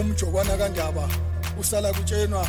umjokwana kandaba usala kutshenwa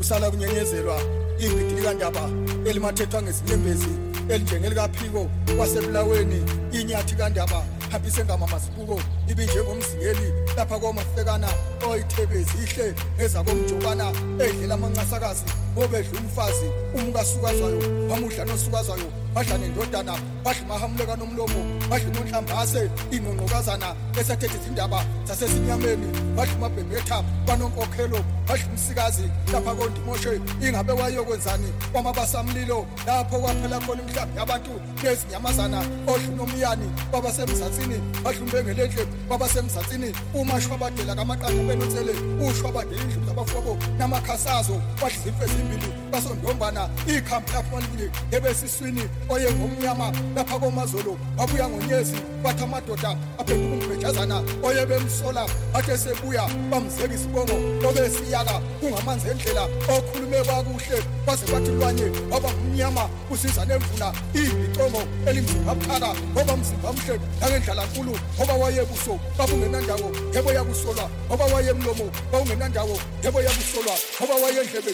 usala kunyenyezelwa ibhidi likandaba elimathethwa ngezinyembezi elinjengelikaphiko wasebulaweni inyathi kandaba hambise ngamamasibuko ibinjengomzingeli lapha komafekana oyithebezi ihle ezakomjokana edlela amancasakazi. Bobedla umfazi umkasukazwayo bamudla nosukazwayo badla nendodana badla umahamuleka nomlomo badla unonhlambase ingqongqokazana esethethe izindaba zasezinyameni badla umabhembetha banonkokhelo badla umsikazi lapha kondimoshe ingabe wayokwenzani kwamabasamlilo lapho kwaphela khona imhlambi yabantu nezinyamazana odla unomyani kwabasemzansini badla umbengelenhle kwabasemzansini umashwabadela kamaqanda benonsele ushwabadela indlu zabafowabo namakhasazo badla izimfe ezimbili basondombana ikhambi lapho ebesiswini oyengomnyama lapha komazolo wabuya ngonyezi bathi amadoda aphenduka umbhejazana oyebemsola athe sebuya bamzeka isibongo lobesiyaka kungamanzi endlela okhulume kakuhle kwaze kwathi lwanye waba ngumnyama usiza nemvula ibicongo elimzimba buthaka mzimba mhle langendlala nkulu ngoba wayebuso babungenandawo yebo yakusolwa ngoba wayemlomo bawungenandawo yebo yakusolwa ngoba wayendlebe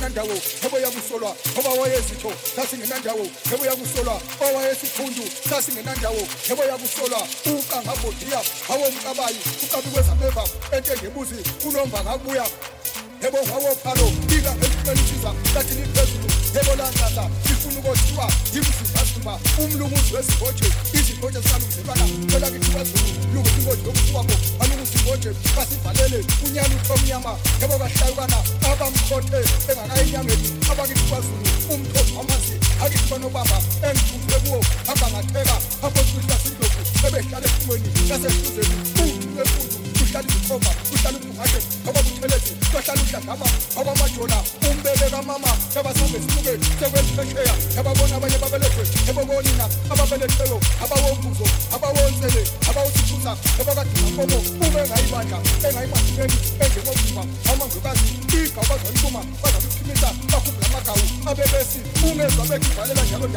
sasingenandawo yebo yakusolwa ngoba wayezitho sasingenandawo yebo yakusolwa owayesiphundu sasingenandawo yebo yakusolwa ukangabodiya awomkabayi ukabikwezameva entengebuzi unomba ngakubuya yebo ngawophalo ika eliqelisiza lathi liphezulu yebo langaza lifuna ukothiwa yimzimbasimba umlunguzi wezihotshe izihotshe zikalungiselwana kwelakithi kwazulu lungusi ingozi yokusuwabo balungusi ingotshe basivalele unyana uthomnyama yebo bahlawukana abamkhothe engakayenyangeni abakithi kwazulu umthombo wamanzi akithi banobamba kuwo hamba ngatheka aphosuhla ebehlala ephumweni lasehluzeni uthi wemfundo uhlala izikhomba uhlala ubungashe ngoba buthelezi uhlala uhlagama umbele kamama yabasambe sibuke sekweliphesheya yababona abanye babelethwe ebobonina ababelethelwe abawombuzo abawonsele abawusiphuza abakadinampomo ube engayibandla engayimasineni enjengomzimba amangwekazi iga bazaliphuma bazaluphimisa bakhumbula amagawu abebesi ungezwa bekivalela njalo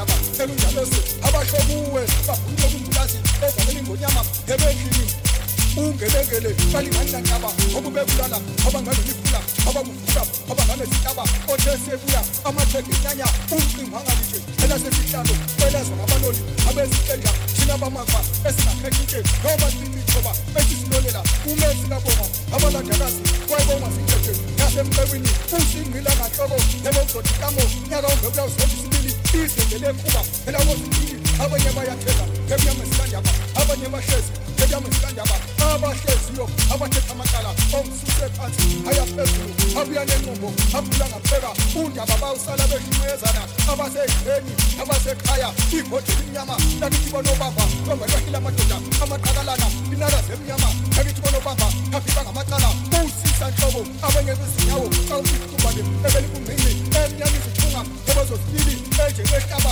sinthethe yasemcebini usingqila ngahloko yebozodikamo nyaka ungekuya uzonda isibili izendele ekhuba elakozibili abanye bayathela ngemnyama zikandaba abanye bahlezi ngemnyama zikandaba abahleziyo abathetha amacala ongisuse phansi ayaphezulu abuya nenqubo aphula ngapheka undaba bawusala behlumayezana abaseyidleni abasekhaya igodi elimnyama lakithi bonobamba ongalwahila amadoda amaqakalana inakazi emnyama lakithi bonobamba afika ngamacala usisa nhlobo abanye bezinyawo awusikhubane ebelibungqingqi emnyama izithunga ebozosibili enjengehlaba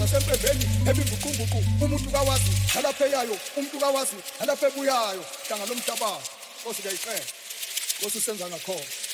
zasempembeni ebimbuqumbuqu umuntu kawazi nalapho eyayo umuntu kawazi nalapho ebuyayo hlanga lomhlabazi nkosi kuyayiqela nkosi usenza ngakhona.